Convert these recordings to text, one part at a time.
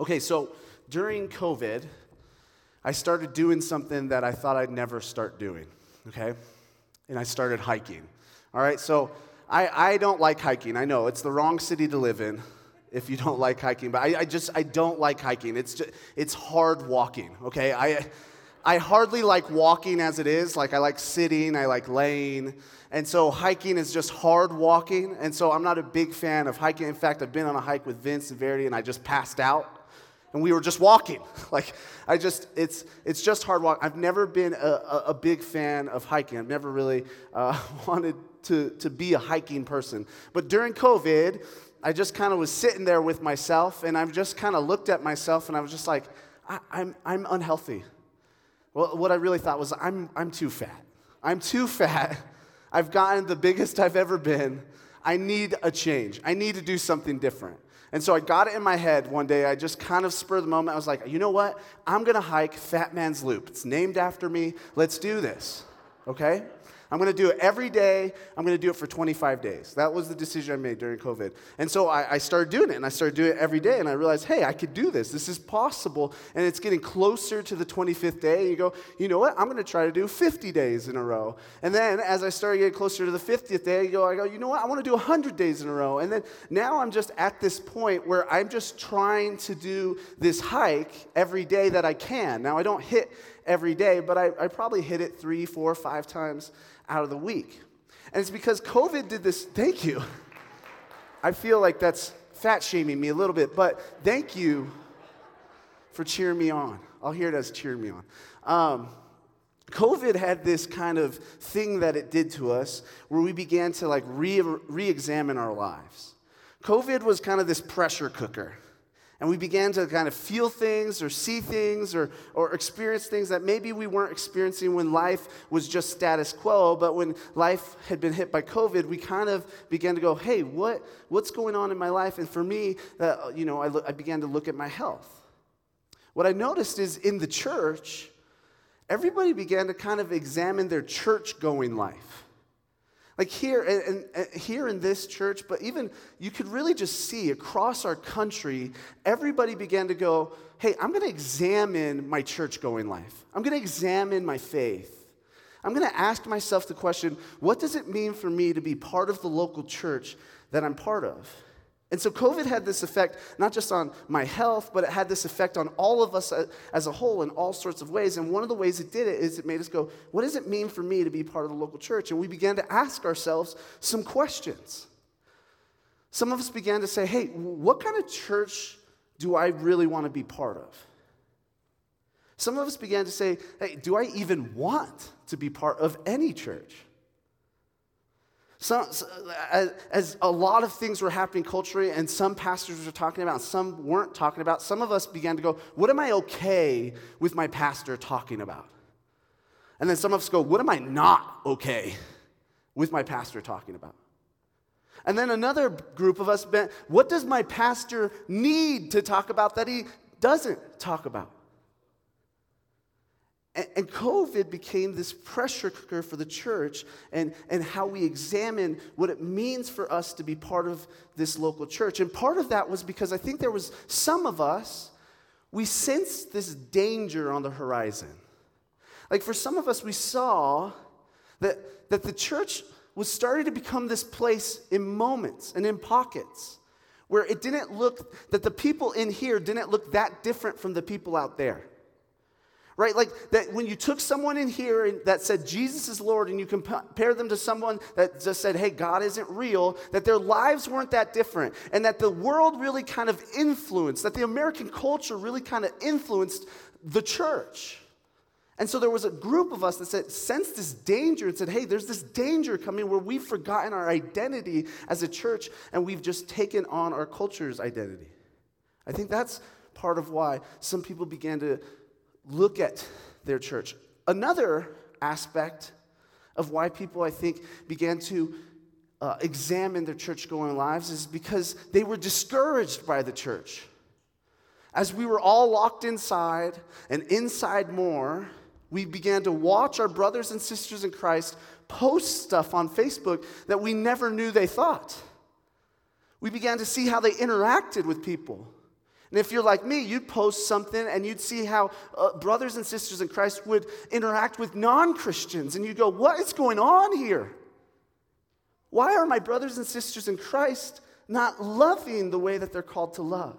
Okay, so during COVID, I started doing something that I thought I'd never start doing, okay? And I started hiking. All right, so I, I don't like hiking. I know it's the wrong city to live in if you don't like hiking, but I, I just, I don't like hiking. It's, just, it's hard walking, okay? I, I hardly like walking as it is. Like, I like sitting, I like laying. And so, hiking is just hard walking. And so, I'm not a big fan of hiking. In fact, I've been on a hike with Vince and Verity, and I just passed out and we were just walking. like I just, it's it's just hard walk. I've never been a, a, a big fan of hiking. I've never really uh, wanted to to be a hiking person. But during COVID, I just kind of was sitting there with myself, and I've just kind of looked at myself, and I was just like, I, I'm I'm unhealthy. Well, what I really thought was, I'm I'm too fat. I'm too fat. I've gotten the biggest I've ever been. I need a change. I need to do something different. And so I got it in my head one day. I just kind of spur the moment. I was like, you know what? I'm going to hike Fat Man's Loop. It's named after me. Let's do this. Okay? I'm going to do it every day. I'm going to do it for 25 days. That was the decision I made during COVID. And so I, I, started doing it, and I started doing it every day, and I realized, hey, I could do this. This is possible. And it's getting closer to the 25th day. And you go, you know what? I'm going to try to do 50 days in a row. And then as I started getting closer to the 50th day, I go, I go, you know what? I want to do 100 days in a row. And then now I'm just at this point where I'm just trying to do this hike every day that I can. Now I don't hit every day, but I, I probably hit it three, four, five times out of the week. And it's because COVID did this. Thank you. I feel like that's fat shaming me a little bit, but thank you for cheering me on. I'll hear it as cheering me on. Um, COVID had this kind of thing that it did to us where we began to like re examine our lives. COVID was kind of this pressure cooker and we began to kind of feel things or see things or, or experience things that maybe we weren't experiencing when life was just status quo, but when life had been hit by COVID, we kind of began to go, hey, what, what's going on in my life? And for me, uh, you know, I, lo- I began to look at my health. What I noticed is in the church, everybody began to kind of examine their church going life. Like here, and, and, here in this church, but even you could really just see across our country, everybody began to go, hey, I'm going to examine my church going life. I'm going to examine my faith. I'm going to ask myself the question what does it mean for me to be part of the local church that I'm part of? And so COVID had this effect not just on my health, but it had this effect on all of us uh, as a whole in all sorts of ways. And one of the ways it did it is it made us go, what does it mean for me to be part of the local church? And we began to ask ourselves some questions. Some of us began to say, hey, what kind of church do I really want to be part of? Some of us began to say, hey, do I even want to be part of any church? Some, as, a lot of things were happening culturally, and some pastors were talking about, and some weren't talking about, some of us began to go, What am I okay with my pastor talking about? And then some of us go, What am I not okay with my pastor talking about? And then another group of us, went, What does my pastor need to talk about that he doesn't talk about? And, COVID became this pressure cooker for the church and, and how we examine what it means for us to be part of this local church. And part of that was because I think there was some of us, we sensed this danger on the horizon. Like for some of us, we saw that, that the church was starting to become this place in moments and in pockets where it didn't look, that the people in here didn't look that different from the people out there right? Like that when you took someone in here and that said Jesus is Lord and you compare them to someone that just said, hey, God isn't real, that their lives weren't that different and that the world really kind of influenced, that the American culture really kind of influenced the church. And so there was a group of us that said, sensed this danger and said, hey, there's this danger coming where we've forgotten our identity as a church and we've just taken on our culture's identity. I think that's part of why some people began to look at their church. Another aspect of why people, I think, began to uh, examine their church going lives is because they were discouraged by the church. As we were all locked inside and inside more, we began to watch our brothers and sisters in Christ post stuff on Facebook that we never knew they thought. We began to see how they interacted with people. And if you're like me, you'd post something and you'd see how uh, brothers and sisters in Christ would interact with non Christians. And you'd go, What is going on here? Why are my brothers and sisters in Christ not loving the way that they're called to love?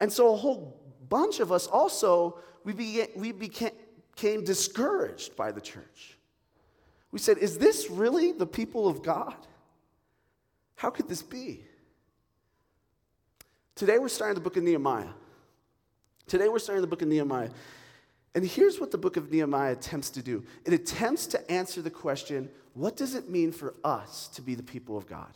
And so a whole bunch of us also, we, began, we became discouraged by the church. We said, Is this really the people of God? How could this be? Today we're starting the book of Nehemiah. Today we're starting the book of Nehemiah. And here's what the book of Nehemiah attempts to do it attempts to answer the question what does it mean for us to be the people of God?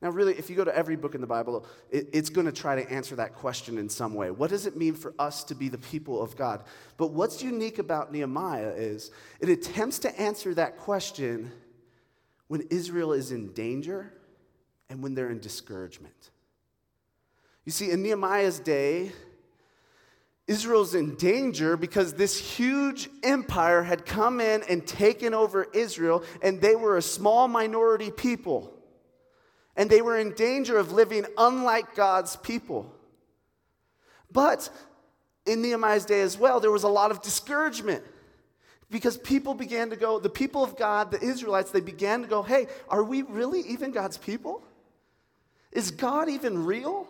Now, really, if you go to every book in the Bible, it, it's going to try to answer that question in some way. What does it mean for us to be the people of God? But what's unique about Nehemiah is it attempts to answer that question when Israel is in danger and when they're in discouragement. You see, in Nehemiah's day, Israel's in danger because this huge empire had come in and taken over Israel, and they were a small minority people. And they were in danger of living unlike God's people. But in Nehemiah's day as well, there was a lot of discouragement because people began to go, the people of God, the Israelites, they began to go, hey, are we really even God's people? Is God even real?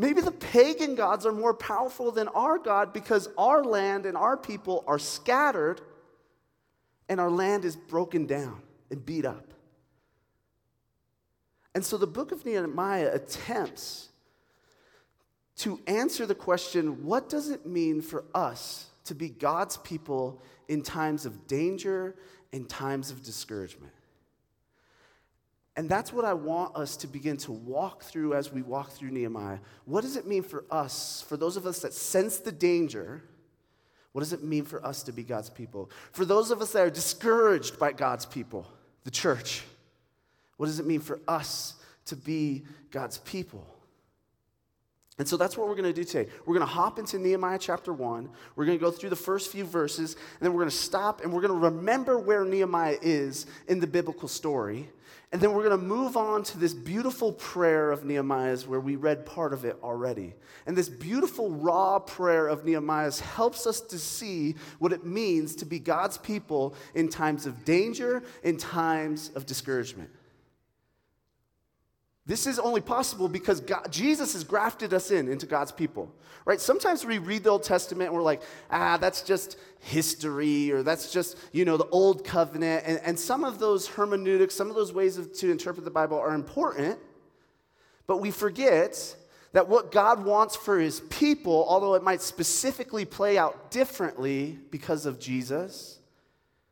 Maybe the pagan gods are more powerful than our God because our land and our people are scattered and our land is broken down and beat up. And so the book of Nehemiah attempts to answer the question what does it mean for us to be God's people in times of danger and times of discouragement? And that's what I want us to begin to walk through as we walk through Nehemiah. What does it mean for us, for those of us that sense the danger? What does it mean for us to be God's people? For those of us that are discouraged by God's people, the church, what does it mean for us to be God's people? And so that's what we're going to do today. We're going to hop into Nehemiah chapter 1. We're going to go through the first few verses, and then we're going to stop and we're going to remember where Nehemiah is in the biblical story. And then we're going to move on to this beautiful prayer of Nehemiah's where we read part of it already. And this beautiful, raw prayer of Nehemiah's helps us to see what it means to be God's people in times of danger, in times of discouragement. This is only possible because God, Jesus has grafted us in into God's people, right? Sometimes we read the Old Testament and we're like, ah, that's just history or that's just, you know, the Old Covenant. And, and some of those hermeneutics, some of those ways of, to interpret the Bible are important, but we forget that what God wants for his people, although it might specifically play out differently because of Jesus,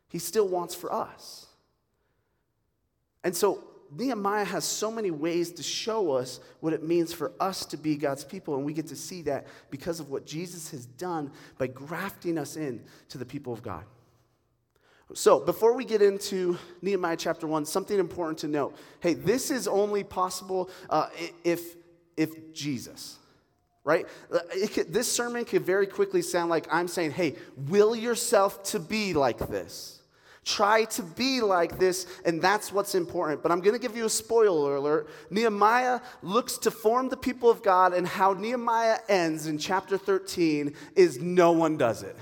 he still wants for us. And so Nehemiah has so many ways to show us what it means for us to be God's people, and we get to see that because of what Jesus has done by grafting us in to the people of God. So, before we get into Nehemiah chapter 1, something important to note. Hey, this is only possible uh, if, if Jesus, right? Uh, could, this sermon could very quickly sound like I'm saying, hey, will yourself to be like this. Try to be like this, and that's what's important. But I'm going to give you a spoiler alert. Nehemiah looks to form the people of God, and how Nehemiah ends in chapter 13 is no one does it.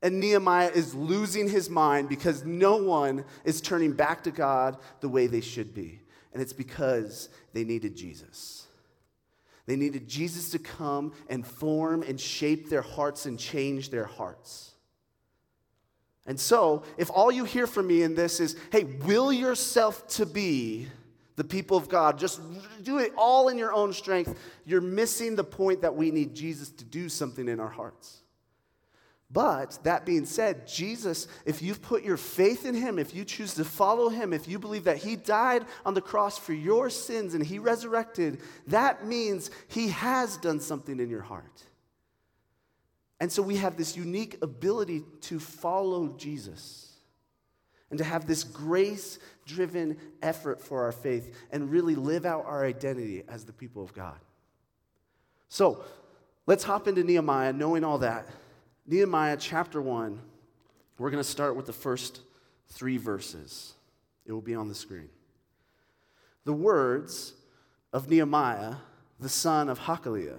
And Nehemiah is losing his mind because no one is turning back to God the way they should be. And it's because they needed Jesus. They needed Jesus to come and form and shape their hearts and change their hearts. And so, if all you hear from me in this is, hey, will yourself to be the people of God, just do it all in your own strength, you're missing the point that we need Jesus to do something in our hearts. But that being said, Jesus, if you've put your faith in him, if you choose to follow him, if you believe that he died on the cross for your sins and he resurrected, that means he has done something in your heart. And so we have this unique ability to follow Jesus and to have this grace driven effort for our faith and really live out our identity as the people of God. So let's hop into Nehemiah, knowing all that. Nehemiah chapter 1, we're going to start with the first three verses. It will be on the screen. The words of Nehemiah, the son of Hacaliah.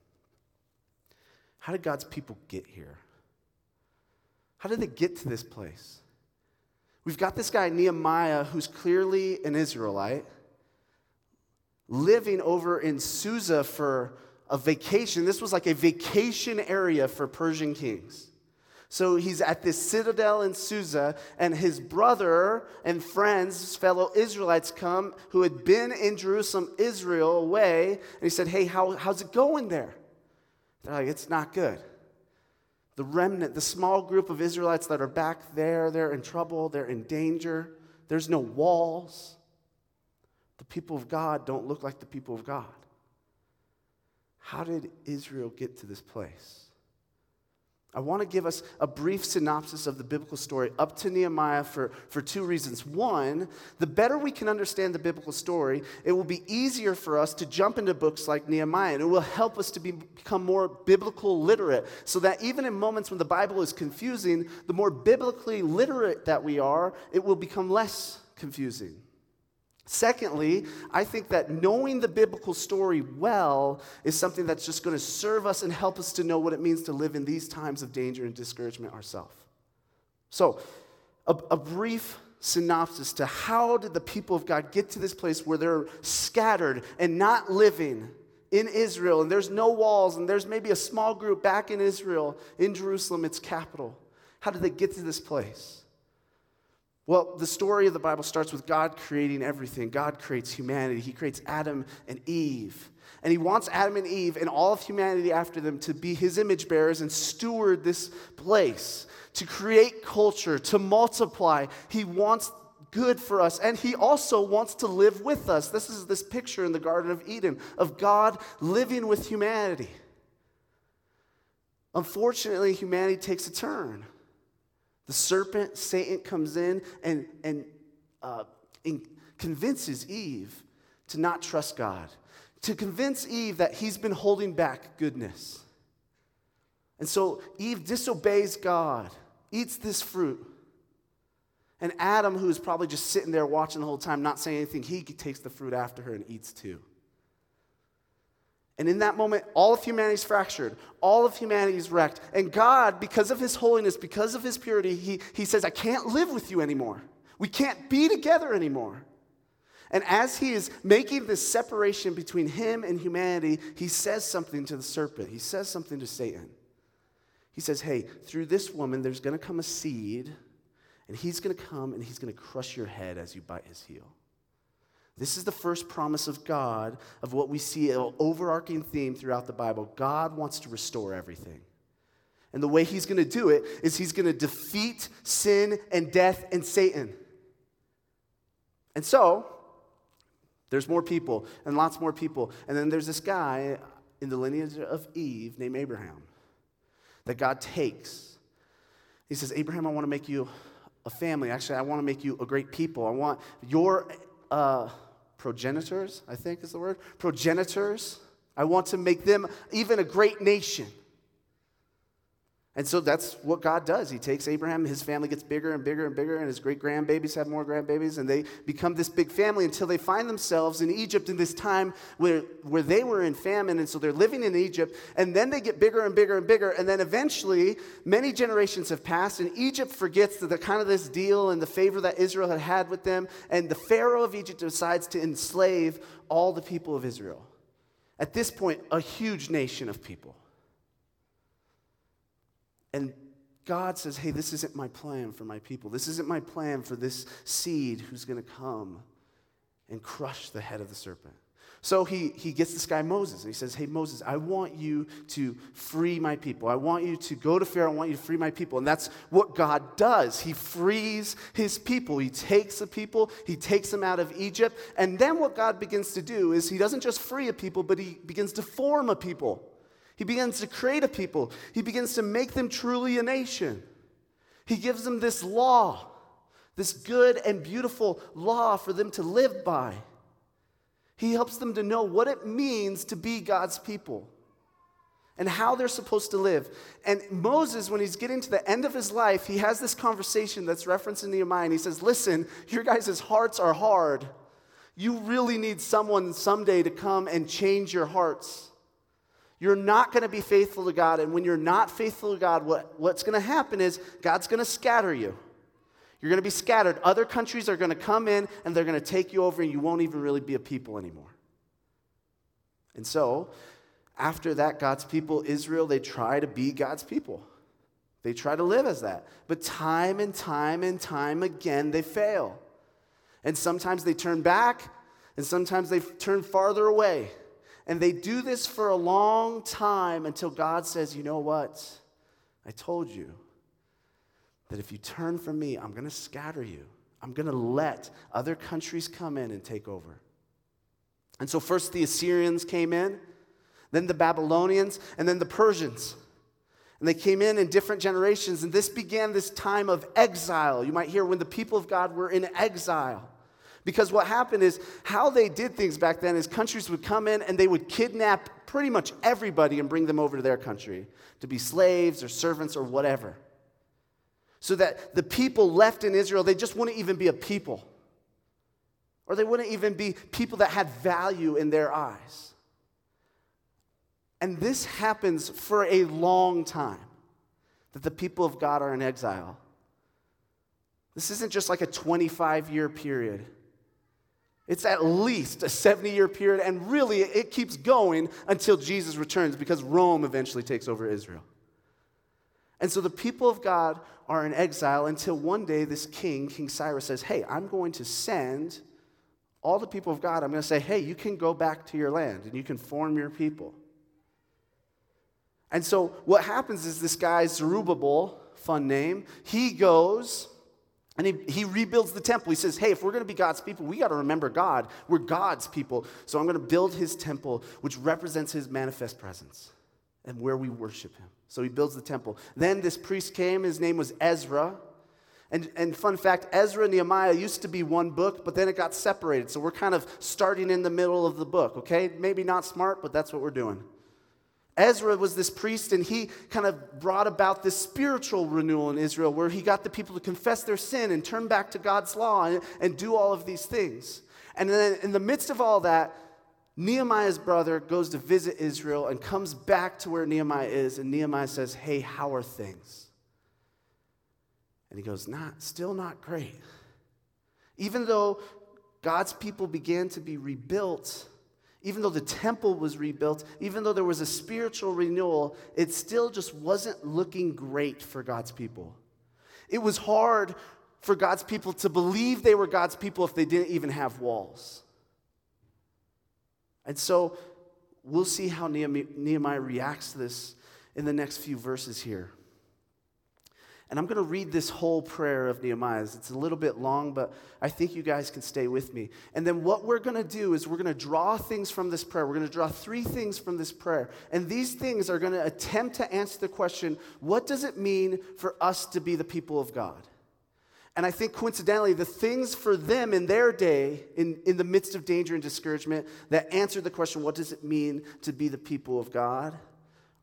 How did God's people get here? How did they get to this place? We've got this guy, Nehemiah, who's clearly an Israelite, living over in Susa for a vacation. This was like a vacation area for Persian kings. So he's at this citadel in Susa, and his brother and friends, fellow Israelites, come who had been in Jerusalem, Israel, away. And he said, Hey, how, how's it going there? They're like, It's not good. The remnant, the small group of Israelites that are back there, they're in trouble, they're in danger. There's no walls. The people of God don't look like the people of God. How did Israel get to this place? I want to give us a brief synopsis of the biblical story up to Nehemiah for, for two reasons. One, the better we can understand the biblical story, it will be easier for us to jump into books like Nehemiah, and it will help us to be, become more biblical literate, so that even in moments when the Bible is confusing, the more biblically literate that we are, it will become less confusing. Secondly, I think that knowing the biblical story well is something that's just going to serve us and help us to know what it means to live in these times of danger and discouragement ourselves. So, a, a, brief synopsis to how did the people of God get to this place where they're scattered and not living in Israel, and there's no walls, and there's maybe a small group back in Israel, in Jerusalem, its capital. How did they get to this place? Well, the story of the Bible starts with God creating everything. God creates humanity. He creates Adam and Eve. And he wants Adam and Eve and all of humanity after them to be his image bearers and steward this place, to create culture, to multiply. He wants good for us. And he also wants to live with us. This is this picture in the Garden of Eden of God living with humanity. Unfortunately, humanity takes a turn. The serpent, Satan, comes in and, and, uh, and convinces Eve to not trust God, to convince Eve that he's been holding back goodness. And so Eve disobeys God, eats this fruit. And Adam, who is probably just sitting there watching the whole time, not saying anything, he takes the fruit after her and eats too. And in that moment, all of humanity is fractured. All of humanity is wrecked. And God, because of his holiness, because of his purity, he, he says, I can't live with you anymore. We can't be together anymore. And as he is making this separation between him and humanity, he says something to the serpent. He says something to Satan. He says, Hey, through this woman, there's going to come a seed, and he's going to come and he's going to crush your head as you bite his heel. This is the first promise of God of what we see an overarching theme throughout the Bible. God wants to restore everything. And the way he's going to do it is he's going to defeat sin and death and Satan. And so, there's more people and lots more people. And then there's this guy in the lineage of Eve named Abraham that God takes. He says, Abraham, I want to make you a family. Actually, I want to make you a great people. I want your uh, progenitors, I think is the word, progenitors. I want to make them even a great nation. And so that's what God does. He takes Abraham, his family gets bigger and bigger and bigger, and his great grandbabies have more grandbabies, and they become this big family until they find themselves in Egypt in this time where, where they were in famine, and so they're living in Egypt, and then they get bigger and bigger and bigger, and then eventually, many generations have passed, and Egypt forgets the, the kind of this deal and the favor that Israel had had with them, and the Pharaoh of Egypt decides to enslave all the people of Israel. At this point, a huge nation of people. And God says, hey, this isn't my plan for my people. This isn't my plan for this seed who's going to come and crush the head of the serpent. So he, he gets this guy Moses and he says, Hey, Moses, I want you to free my people. I want you to go to Pharaoh. I want you to free my people. And that's what God does. He frees his people. He takes the people, he takes them out of Egypt. And then what God begins to do is he doesn't just free a people, but he begins to form a people. He begins to create a people. He begins to make them truly a nation. He gives them this law, this good and beautiful law for them to live by. He helps them to know what it means to be God's people and how they're supposed to live. And Moses, when he's getting to the end of his life, he has this conversation that's referenced in Nehemiah, and he says, Listen, your guys' hearts are hard. You really need someone someday to come and change your hearts. You're not going to be faithful to God, and when you're not faithful to God, what, what's going to happen is God's going to scatter you. You're going to be scattered. Other countries are going to come in and they're going to take you over, and you won't even really be a people anymore. And so, after that, God's people, Israel, they try to be God's people. They try to live as that. But time and time and time again, they fail. And sometimes they turn back, and sometimes they turn farther away. And they do this for a long time until God says, You know what? I told you that if you turn from me, I'm going to scatter you. I'm going to let other countries come in and take over. And so, first the Assyrians came in, then the Babylonians, and then the Persians. And they came in in different generations, and this began this time of exile. You might hear when the people of God were in exile. Because what happened is how they did things back then is countries would come in and they would kidnap pretty much everybody and bring them over to their country to be slaves or servants or whatever so that the people left in Israel, they just wouldn't even be a people. Or they wouldn't even be people that had value in their eyes. And this happens for a long time that the people of God are in exile. This isn't just like a 25 year period. It's at least a 70 year period, and really it keeps going until Jesus returns because Rome eventually takes over Israel. And so the people of God are in exile until one day this king, King Cyrus, says, Hey, I'm going to send all the people of God. I'm going to say, Hey, you can go back to your land and you can form your people. And so what happens is this guy, Zerubbabel, fun name, he goes and he, he rebuilds the temple. He says, Hey, if we're going to be God's people, we got to remember God. We're God's people. So I'm going to build his temple, which represents his manifest presence and where we worship him. So he builds the temple. Then this priest came, his name was Ezra. And, and fun fact Ezra and Nehemiah used to be one book, but then it got separated. So we're kind of starting in the middle of the book, okay? Maybe not smart, but that's what we're doing. Ezra was this priest, and he kind of brought about this spiritual renewal in Israel where he got the people to confess their sin and turn back to God's law and, and do all of these things. And then in the midst of all that, Nehemiah's brother goes to visit Israel and comes back to where Nehemiah is, and Nehemiah says, Hey, how are things? And he goes, Not, still not great. Even though God's people began to be rebuilt, even though the temple was rebuilt, even though there was a spiritual renewal, it still just wasn't looking great for God's people. It was hard for God's people to believe they were God's people if they didn't even have walls. And so we'll see how Nehemiah reacts to this in the next few verses here. And I'm going to read this whole prayer of Nehemiah's. It's a little bit long, but I think you guys can stay with me. And then what we're going to do is we're going to draw things from this prayer. We're going to draw three things from this prayer. And these things are going to attempt to answer the question what does it mean for us to be the people of God? And I think coincidentally, the things for them in their day, in, in the midst of danger and discouragement, that answer the question, what does it mean to be the people of God,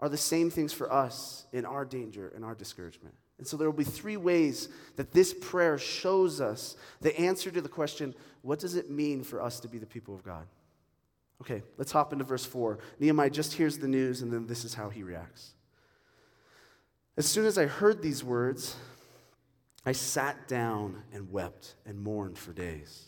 are the same things for us in our danger and our discouragement. And so there will be three ways that this prayer shows us the answer to the question, what does it mean for us to be the people of God? Okay, let's hop into verse 4. Nehemiah just hears the news, and then this is how he reacts. As soon as I heard these words, I sat down and wept and mourned for days.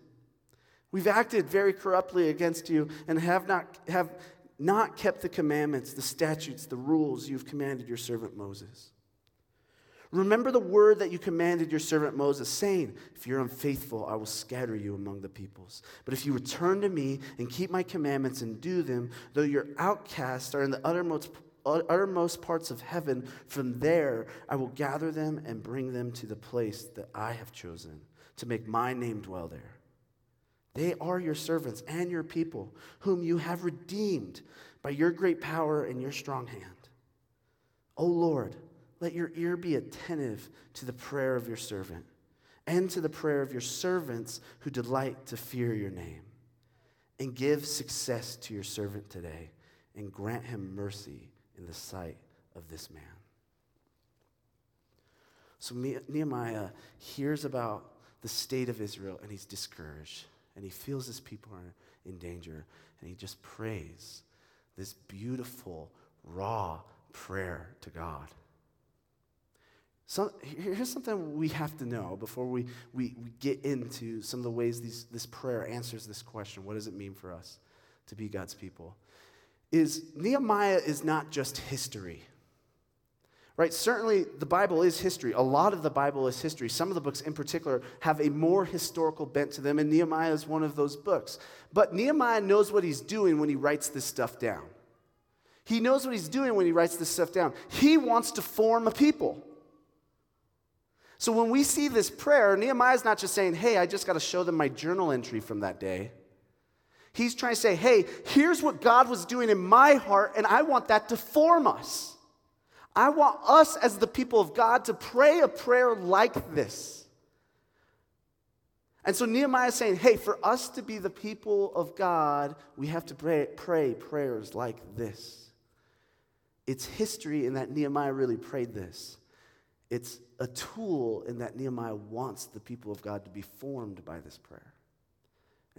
We've acted very corruptly against you and have not, have not kept the commandments, the statutes, the rules you've commanded your servant Moses. Remember the word that you commanded your servant Moses, saying, If you're unfaithful, I will scatter you among the peoples. But if you return to me and keep my commandments and do them, though your outcasts are in the uttermost, uttermost parts of heaven, from there I will gather them and bring them to the place that I have chosen to make my name dwell there. They are your servants and your people, whom you have redeemed by your great power and your strong hand. O Lord, let your ear be attentive to the prayer of your servant and to the prayer of your servants who delight to fear your name. And give success to your servant today and grant him mercy in the sight of this man. So Nehemiah hears about the state of Israel and he's discouraged and he feels his people are in danger and he just prays this beautiful, raw prayer to God. So, here's something we have to know before we, we, we get into some of the ways these, this prayer answers this question what does it mean for us to be God's people? Is Nehemiah is not just history. Right? Certainly, the Bible is history. A lot of the Bible is history. Some of the books, in particular, have a more historical bent to them, and Nehemiah is one of those books. But Nehemiah knows what he's doing when he writes this stuff down. He knows what he's doing when he writes this stuff down. He wants to form a people. So when we see this prayer, Nehemiah's not just saying, hey, I just got to show them my journal entry from that day. He's trying to say, hey, here's what God was doing in my heart, and I want that to form us. I want us as the people of God to pray a prayer like this. And so Nehemiah is saying, hey, for us to be the people of God, we have to pray, pray prayers like this. It's history in that Nehemiah really prayed this. It's a tool in that Nehemiah wants the people of God to be formed by this prayer.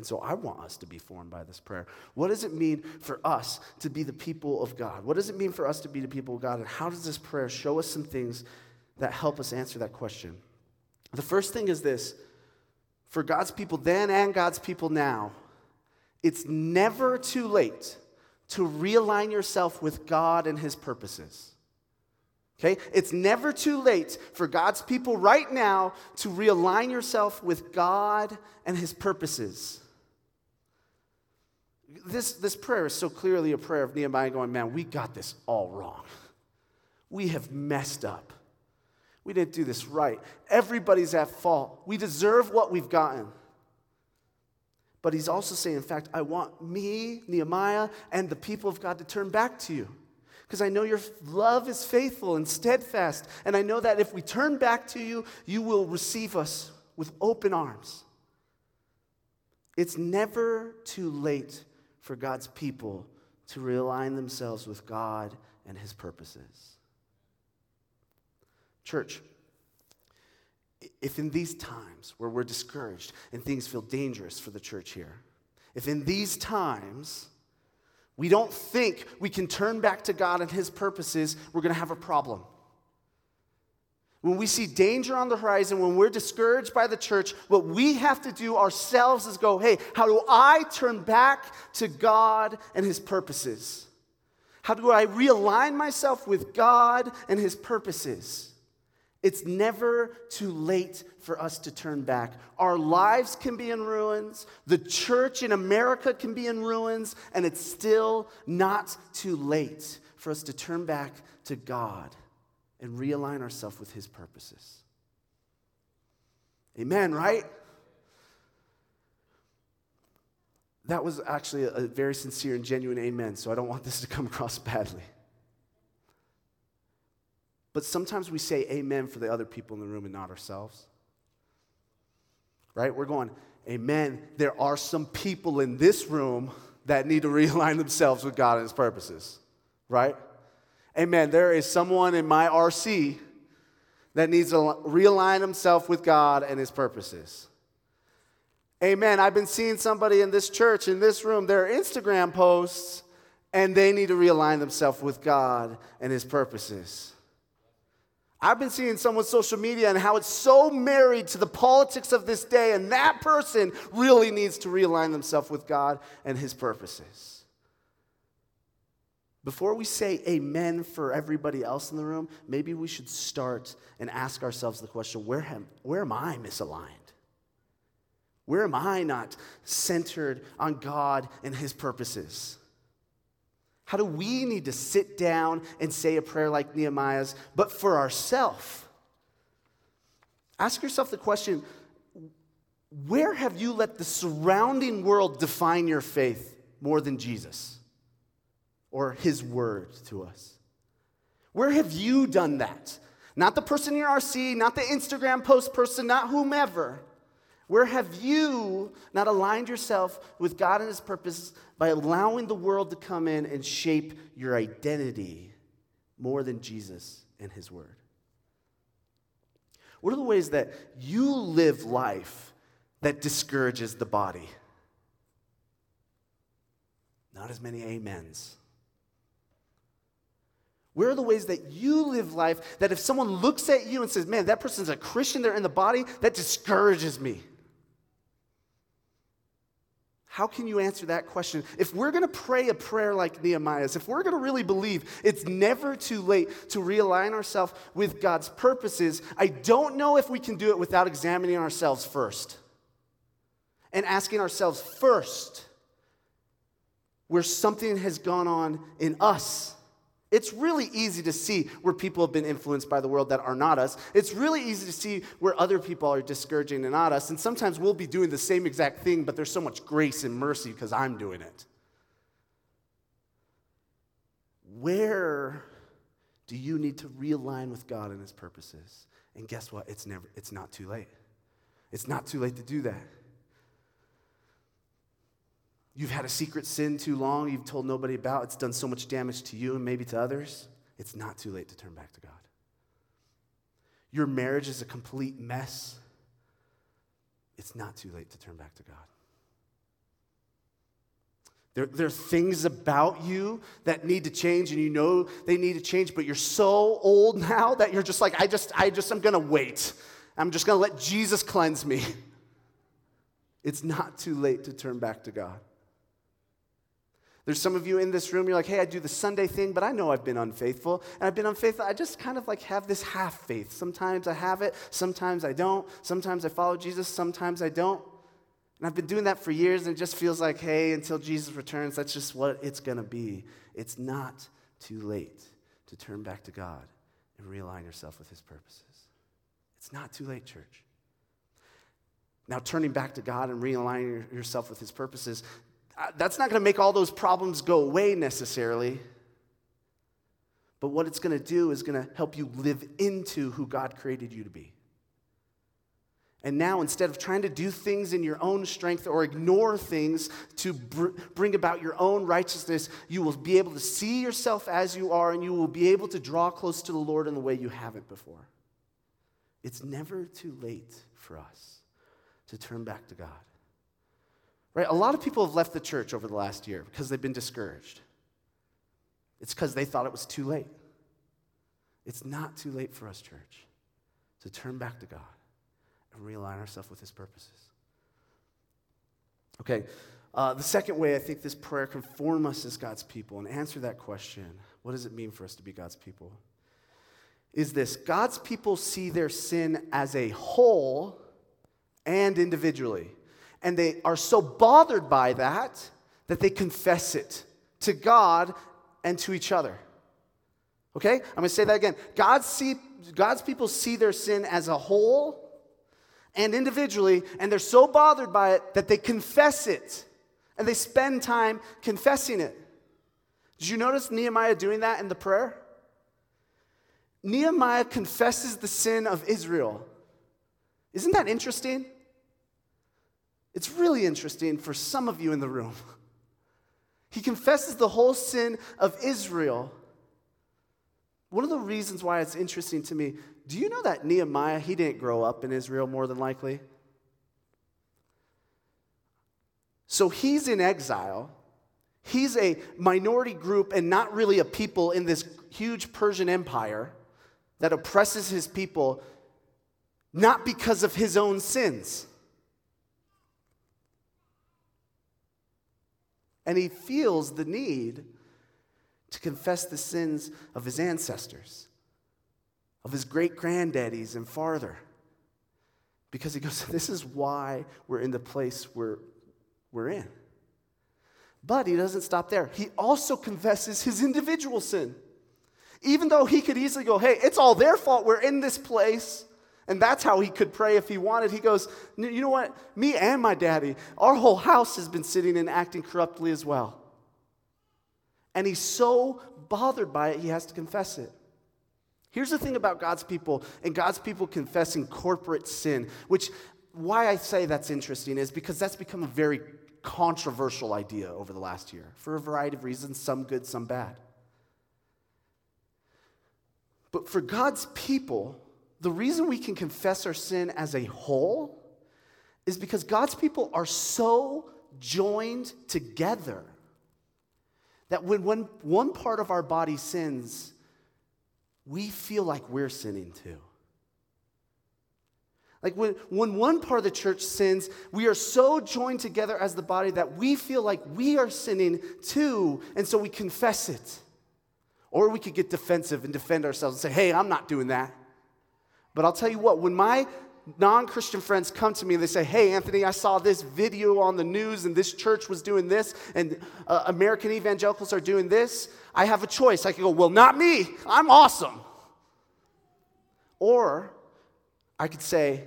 And so I want us to be formed by this prayer. What does it mean for us to be the people of God? What does it mean for us to be the people of God? And how does this prayer show us some things that help us answer that question? The first thing is this for God's people then and God's people now, it's never too late to realign yourself with God and His purposes. Okay? It's never too late for God's people right now to realign yourself with God and His purposes. This, this prayer is so clearly a prayer of Nehemiah going, Man, we got this all wrong. We have messed up. We didn't do this right. Everybody's at fault. We deserve what we've gotten. But he's also saying, in fact, I want me, Nehemiah, and the people of God to turn back to you because I know your love is faithful and steadfast. And I know that if we turn back to you, you will receive us with open arms. It's never too late for God's people to realign themselves with God and his purposes. Church, if in these times where we're discouraged and things feel dangerous for the church here, if in these times we don't think we can turn back to God and His purposes, we're going to have a problem. When we see danger on the horizon, when we're discouraged by the church, what we have to do ourselves is go, hey, how do I turn back to God and His purposes? How do I realign myself with God and His purposes? It's never too late for us to turn back. Our lives can be in ruins, the church in America can be in ruins, and it's still not too late for us to turn back to God and realign ourselves with His purposes. Amen, right? That was actually a very sincere and genuine amen, so I don't want this to come across badly. But sometimes we say amen for the other people in the room and not ourselves. Right? We're going, amen. There are some people in this room that need to realign themselves with God and His purposes. Right? Amen. There is someone in my RC that needs to realign himself with God and his purposes. Amen. I've been seeing somebody in this church, in this room, their Instagram posts, and they need to realign themselves with God and his purposes. I've been seeing someone's social media and how it's so married to the politics of this day, and that person really needs to realign themselves with God and his purposes. Before we say amen for everybody else in the room, maybe we should start and ask ourselves the question where am, where am I misaligned? Where am I not centered on God and his purposes? How do we need to sit down and say a prayer like Nehemiah's, but for ourselves? Ask yourself the question where have you let the surrounding world define your faith more than Jesus or his word to us? Where have you done that? Not the person in your RC, not the Instagram post person, not whomever. Where have you not aligned yourself with God and His purpose by allowing the world to come in and shape your identity more than Jesus and His Word? What are the ways that you live life that discourages the body? Not as many amens. Where are the ways that you live life that if someone looks at you and says, man, that person's a Christian, they're in the body, that discourages me? How can you answer that question? If we're going to pray a prayer like Nehemiah's, if we're going to really believe it's never too late to realign ourselves with God's purposes, I don't know if we can do it without examining ourselves first and asking ourselves first where something has gone on in us it's really easy to see where people have been influenced by the world that are not us. It's really easy to see where other people are discouraging and not us. And sometimes we'll be doing the same exact thing, but there's so much grace and mercy because I'm doing it. Where do you need to realign with God and His purposes? And guess what? It's never it's not too late. It's not too late to do that. You've had a secret sin too long, you've told nobody about, it's done so much damage to you and maybe to others. It's not too late to turn back to God. Your marriage is a complete mess. It's not too late to turn back to God. There, there are things about you that need to change, and you know they need to change, but you're so old now that you're just like, I just, I just, I'm gonna wait. I'm just gonna let Jesus cleanse me. It's not too late to turn back to God. There's some of you in this room, you're like, hey, I do the Sunday thing, but I know I've been unfaithful. And I've been unfaithful. I just kind of like have this half faith. Sometimes I have it, sometimes I don't. Sometimes I follow Jesus, sometimes I don't. And I've been doing that for years, and it just feels like, hey, until Jesus returns, that's just what it's going to be. It's not too late to turn back to God and realign yourself with His purposes. It's not too late, church. Now, turning back to God and realigning yourself with His purposes, that's not going to make all those problems go away necessarily. But what it's going to do is going to help you live into who God created you to be. And now, instead of trying to do things in your own strength or ignore things to br- bring about your own righteousness, you will be able to see yourself as you are and you will be able to draw close to the Lord in the way you haven't before. It's never too late for us to turn back to God. Right? A lot of people have left the church over the last year because they've been discouraged. It's because they thought it was too late. It's not too late for us, church, to turn back to God and realign ourselves with His purposes. Okay, uh, the second way I think this prayer can form us as God's people and answer that question what does it mean for us to be God's people? Is this God's people see their sin as a whole and individually and they are so bothered by that that they confess it to God and to each other. Okay? I'm going to say that again. God see, God's people see their sin as a whole and individually, and they're so bothered by it that they confess it and they spend time confessing it. Did you notice Nehemiah doing that in the prayer? Nehemiah confesses the sin of Israel. Isn't that interesting? It's really interesting for some of you in the room. He confesses the whole sin of Israel. one of the reasons why it's interesting to me, do you know that Nehemiah, he didn't grow up in Israel more than likely? So he's in exile. He's a minority group and not really a people in this huge Persian empire that oppresses his people, not because of his own sins. And he feels the need to confess the sins of his ancestors, of his great granddaddies, and farther. Because he goes, This is why we're in the place we're, we're in. But he doesn't stop there. He also confesses his individual sin. Even though he could easily go, Hey, it's all their fault. We're in this place. And that's how he could pray if he wanted. He goes, You know what? Me and my daddy, our whole house has been sitting and acting corruptly as well. And he's so bothered by it, he has to confess it. Here's the thing about God's people and God's people confessing corporate sin, which why I say that's interesting is because that's become a very controversial idea over the last year for a variety of reasons, some good, some bad. But for God's people, the reason we can confess our sin as a whole is because God's people are so joined together that when one, one part of our body sins, we feel like we're sinning too. Like when, when one part of the church sins, we are so joined together as the body that we feel like we are sinning too, and so we confess it. Or we could get defensive and defend ourselves and say, hey, I'm not doing that. But I'll tell you what, when my non Christian friends come to me and they say, Hey, Anthony, I saw this video on the news and this church was doing this and uh, American evangelicals are doing this. I have a choice. I can go, Well, not me. I'm awesome. Or I could say,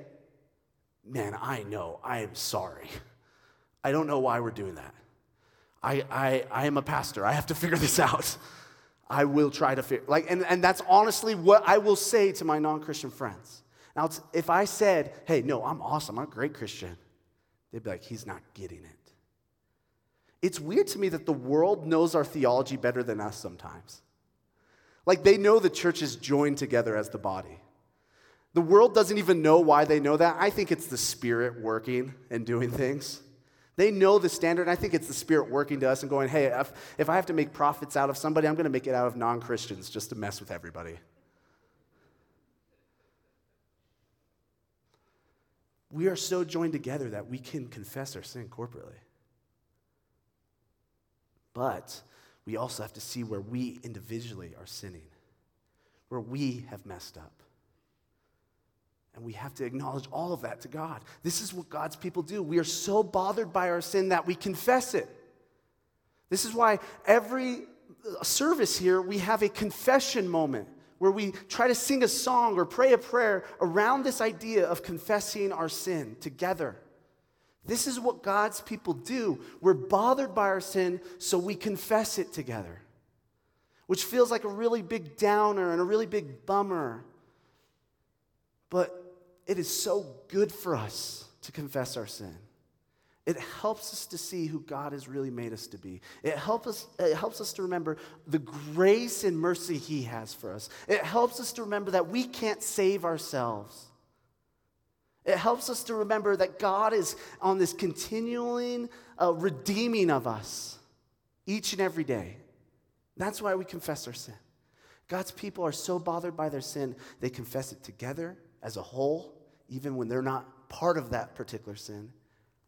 Man, I know. I am sorry. I don't know why we're doing that. I, I, I am a pastor. I have to figure this out. I will try to figure like and, and that's honestly what I will say to my non-Christian friends. Now, if I said, hey, no, I'm awesome, I'm a great Christian, they'd be like, he's not getting it. It's weird to me that the world knows our theology better than us sometimes. Like they know the church is joined together as the body. The world doesn't even know why they know that. I think it's the spirit working and doing things. They know the standard. and I think it's the spirit working to us and going, hey, if, if I have to make prophets out of somebody, I'm going to make it out of non Christians just to mess with everybody. we are so joined together that we can confess our sin corporately. But we also have to see where we individually are sinning, where we have messed up. And we have to acknowledge all of that to God. This is what God's people do. We are so bothered by our sin that we confess it. This is why every service here, we have a confession moment where we try to sing a song or pray a prayer around this idea of confessing our sin together. This is what God's people do. We're bothered by our sin, so we confess it together, which feels like a really big downer and a really big bummer. But it is so good for us to confess our sin. It helps us to see who God has really made us to be. It, help us, it helps us to remember the grace and mercy He has for us. It helps us to remember that we can't save ourselves. It helps us to remember that God is on this continuing uh, redeeming of us each and every day. That's why we confess our sin. God's people are so bothered by their sin, they confess it together as a whole, even when they're not part of that particular sin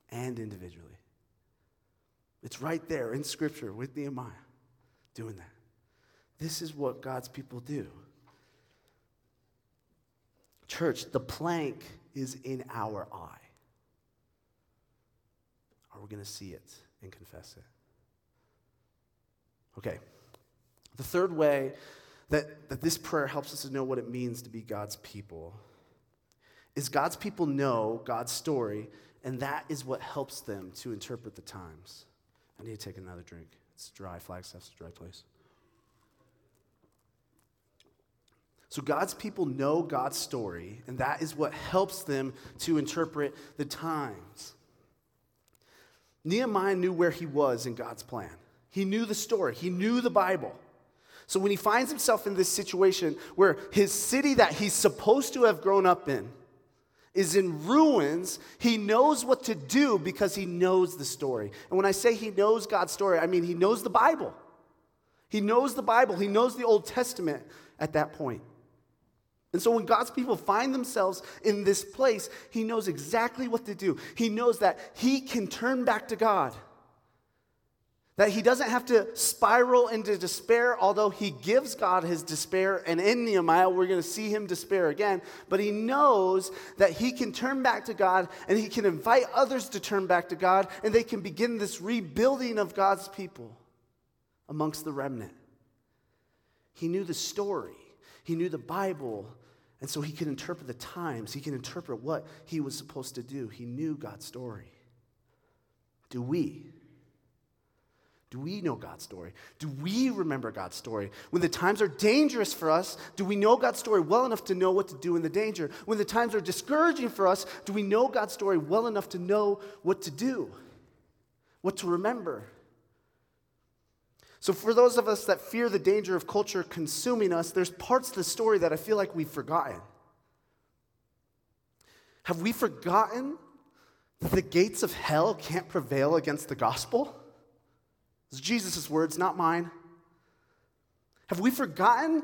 and individually. It's right there in Scripture with Nehemiah doing that. This is what God's people do. Church, the plank is in our eye. Are we going to see it and confess it? Okay. The third way that, that this prayer helps us to know what it means to be God's people is God's people know God's story and that is what helps them to interpret the times. I need to take another drink. It's dry. Flagstaff's a dry place. So God's people know God's story, and that is what helps them to interpret the times. Nehemiah knew where he was in God's plan. He knew the story, he knew the Bible. So when he finds himself in this situation where his city that he's supposed to have grown up in is in ruins, he knows what to do because he knows the story. And when I say he knows God's story, I mean he knows the Bible. He knows the Bible, he knows the Old Testament at that point. And so when God's people find themselves in this place, he knows exactly what to do. He knows that he can turn back to God. That he doesn't have to spiral into despair, although he gives God his despair. And in Nehemiah, we're going to see him despair again. But he knows that he can turn back to God and he can invite others to turn back to God, and they can begin this rebuilding of God's people amongst the remnant. He knew the story, he knew the Bible, and so he could interpret the times, he can interpret what he was supposed to do. He knew God's story. Do we? Do we know God's story? Do we remember God's story? When the times are dangerous for us, do we know God's story well enough to know what to do in the danger? When the times are discouraging for us, do we know God's story well enough to know what to do, what to remember? So, for those of us that fear the danger of culture consuming us, there's parts of the story that I feel like we've forgotten. Have we forgotten that the gates of hell can't prevail against the gospel? It's Jesus' words, not mine. Have we forgotten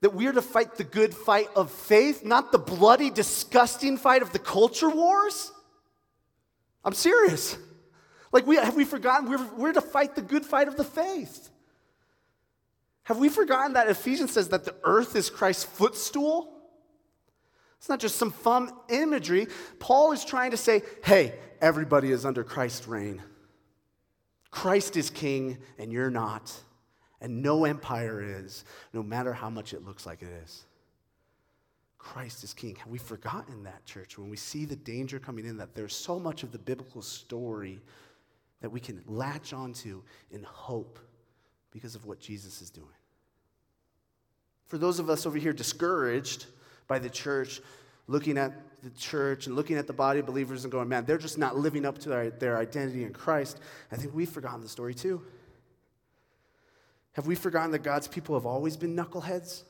that we are to fight the good fight of faith, not the bloody, disgusting fight of the culture wars? I'm serious. Like, we, have we forgotten we're, we're to fight the good fight of the faith? Have we forgotten that Ephesians says that the earth is Christ's footstool? It's not just some fun imagery. Paul is trying to say, hey, everybody is under Christ's reign. Christ is king and you're not. And no empire is, no matter how much it looks like it is. Christ is king. Have we forgotten that, church? When we see the danger coming in, that there's so much of the biblical story that we can latch onto in hope because of what Jesus is doing. For those of us over here discouraged by the church, looking at the church and looking at the body of believers and going, man, they're just not living up to their, their identity in Christ, I think we've forgotten the story too. Have we forgotten that God's people have always been knuckleheads?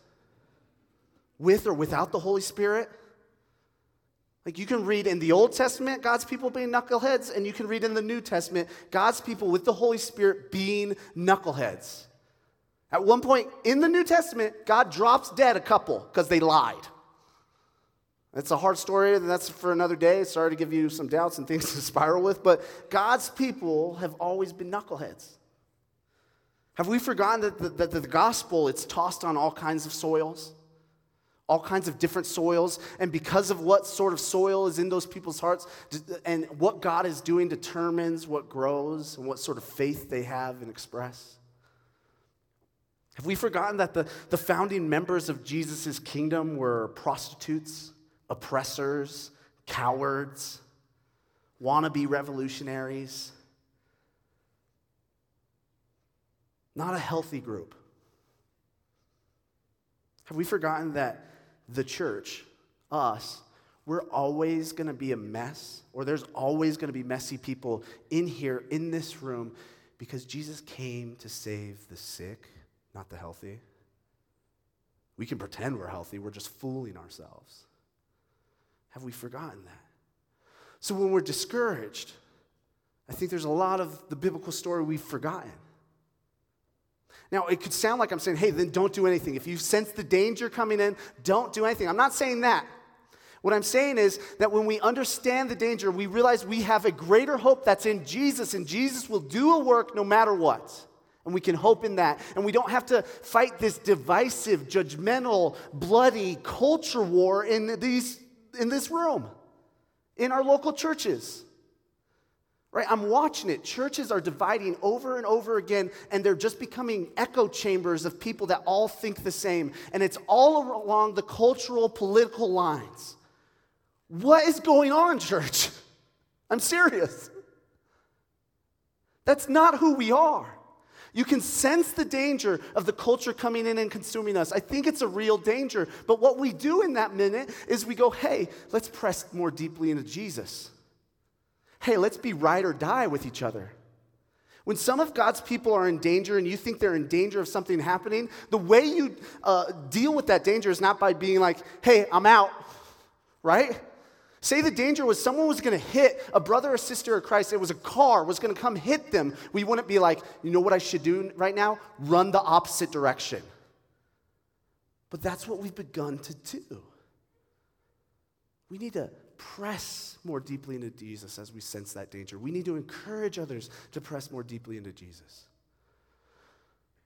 With or without the Holy Spirit? Like you can read in the Old Testament, God's people being knuckleheads, and you can read in the New Testament, God's people with the Holy Spirit being knuckleheads. At one point in the New Testament, God drops dead a couple because they lied. It's a hard story, and that's for another day. Sorry to give you some doubts and things to spiral with, but God's people have always been knuckleheads. Have we forgotten that the, that the gospel, it's tossed on all kinds of soils? All kinds of different soils, and because of what sort of soil is in those people's hearts, and what God is doing determines what grows and what sort of faith they have and express. Have we forgotten that the, the founding members of Jesus' kingdom were prostitutes? Oppressors, cowards, wannabe revolutionaries. Not a healthy group. Have we forgotten that the church, us, we're always going to be a mess, or there's always going to be messy people in here, in this room, because Jesus came to save the sick, not the healthy. We can pretend we're healthy, we're just fooling ourselves. Have we forgotten that? So when we're discouraged, I think there's a lot of the biblical story we've forgotten. Now, it could sound like I'm saying, hey, then don't do anything. If you sense the danger coming in, don't do anything. I'm not saying that. What I'm saying is that when we understand the danger, we realize we have a greater hope that's in Jesus, and Jesus will do a work no matter what. And we can hope in that. And we don't have to fight this divisive, judgmental, bloody culture war in these in this room, in our local churches. Right? I'm watching it. Churches are dividing over and over again, and they're just becoming echo chambers of people that all think the same. And it's all along the cultural, political lines. What is going on, church? I'm serious. That's not who we are. You can sense the danger of the culture coming in and consuming us. I think it's a real danger. But what we do in that minute is we go, hey, let's press more deeply into Jesus. Hey, let's be ride or die with each other. When some of God's people are in danger and you think they're in danger of something happening, the way you uh, deal with that danger is not by being like, hey, I'm out, right? Say the danger was someone was going to hit a brother or sister of Christ, it was a car, was going to come hit them. We wouldn't be like, you know what I should do right now? Run the opposite direction. But that's what we've begun to do. We need to press more deeply into Jesus as we sense that danger. We need to encourage others to press more deeply into Jesus.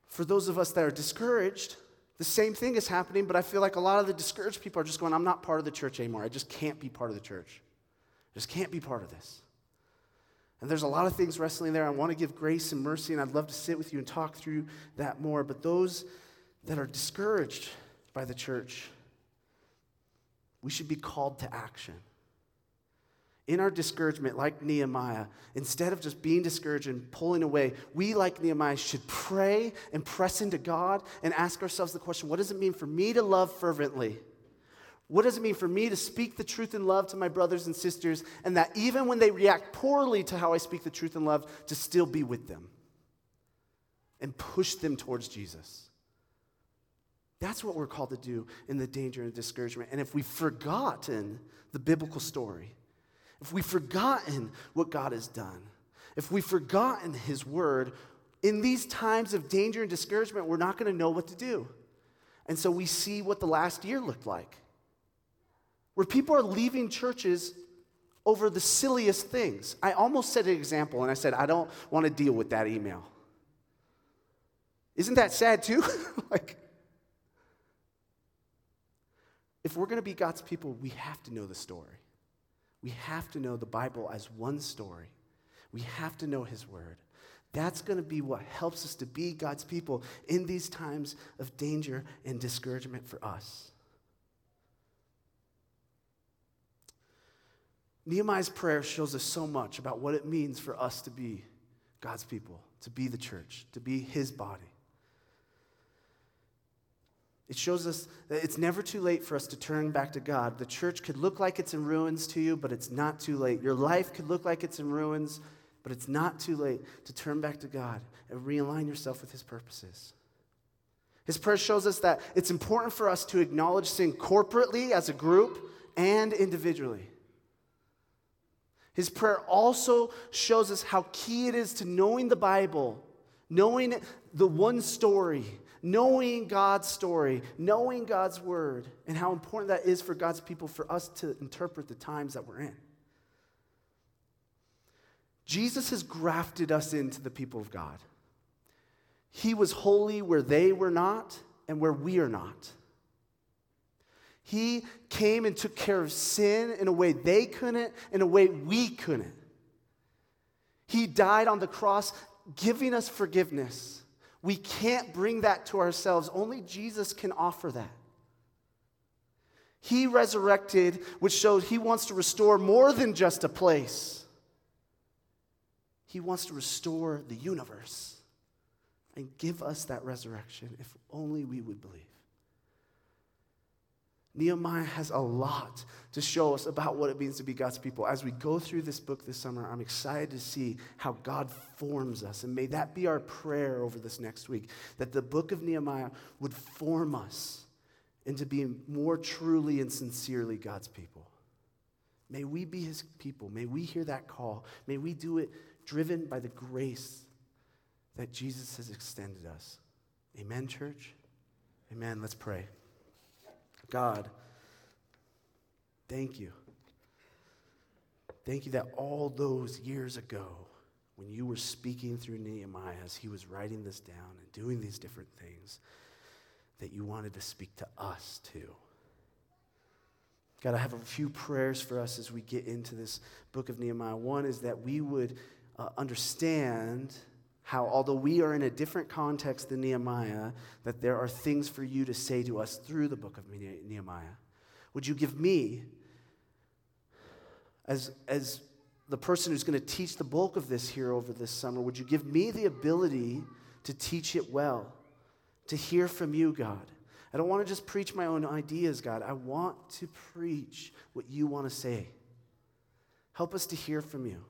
For those of us that are discouraged, the same thing is happening, but I feel like a lot of the discouraged people are just going, I'm not part of the church anymore. I just can't be part of the church. I just can't be part of this. And there's a lot of things wrestling there. I want to give grace and mercy, and I'd love to sit with you and talk through that more. But those that are discouraged by the church, we should be called to action in our discouragement, like Nehemiah, instead of just being discouraged and pulling away, we, like Nehemiah, should pray and press into God and ask ourselves the question what does it mean for me to love fervently? What does it mean for me to speak the truth in love to my brothers and sisters, and that even when they react poorly to how I speak the truth in love, to still be with them and push them towards Jesus? That's what we're called to do in the danger and discouragement. And if we've forgotten the biblical story, if we've forgotten what God has done, if we've forgotten His word, in these times of danger and discouragement, we're not going to know what to do. And so we see what the last year looked like, where people are leaving churches over the silliest things. I almost set an example and I said, I don't want to deal with that email. Isn't that sad too? like, if we're going to be God's people, we have to know the story. We have to know the Bible as one story. We have to know His Word. That's going to be what helps us to be God's people in these times of danger and discouragement for us. Nehemiah's prayer shows us so much about what it means for us to be God's people, to be the church, to be His body. It shows us that it's never too late for us to turn back to God. The church could look like it's in ruins to you, but it's not too late. Your life could look like it's in ruins, but it's not too late to turn back to God and realign yourself with His purposes. His prayer shows us that it's important for us to acknowledge sin corporately as a group and individually. His prayer also shows us how key it is to knowing the Bible, knowing the one story knowing God's story, knowing God's word, and how important that is for God's people for us to interpret the times that we're in. Jesus has grafted us into the people of God. He was holy where they were not and where we are not. He came and took care of sin in a way they couldn't, in a way we couldn't. He died on the cross, giving us forgiveness we can't bring that to ourselves. Only Jesus can offer that. He resurrected, which showed he wants to restore more than just a place. He wants to restore the universe and give us that resurrection if only we would believe. Nehemiah has a lot to show us about what it means to be God's people. As we go through this book this summer, I'm excited to see how God forms us. And may that be our prayer over this next week that the book of Nehemiah would form us into being more truly and sincerely God's people. May we be his people. May we hear that call. May we do it driven by the grace that Jesus has extended us. Amen, church? Amen. Let's pray. God, thank you. Thank you that all those years ago, when you were speaking through Nehemiah as he was writing this down and doing these different things, that you wanted to speak to us too. God, I have a few prayers for us as we get into this book of Nehemiah. One is that we would uh, understand how, although we are in a different context than Nehemiah, that there are things for you to say to us through the book of Nehemiah. Would you give me, as, as the person who's going to teach the bulk of this here over this summer, would you give me the ability to teach it well, to hear from you, God? I don't want to just preach my own ideas, God. I want to preach what you want to say. Help us to hear from you.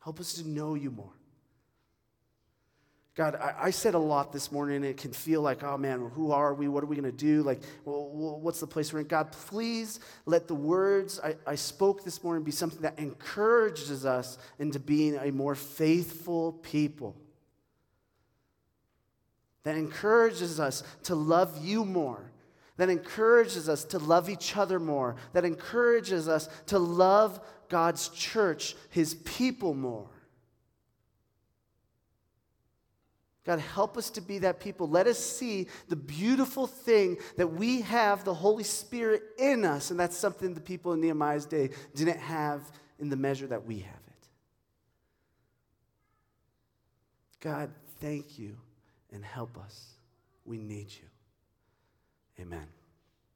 Help us to know you more. God, I, I, said a lot this morning, and it can feel like, oh man, who are we? What are we going to do? Like, well, what's the place we're in? God, please let the words I, I spoke this morning be something that encourages us into being a more faithful people. That encourages us to love you more. That encourages us to love each other more. That encourages us to love God's church, his people more. God, help us to be that people. Let us see the beautiful thing that we have the Holy Spirit in us. And that's something the people in Nehemiah's day didn't have in the measure that we have it. God, thank you and help us. We need you. Amen.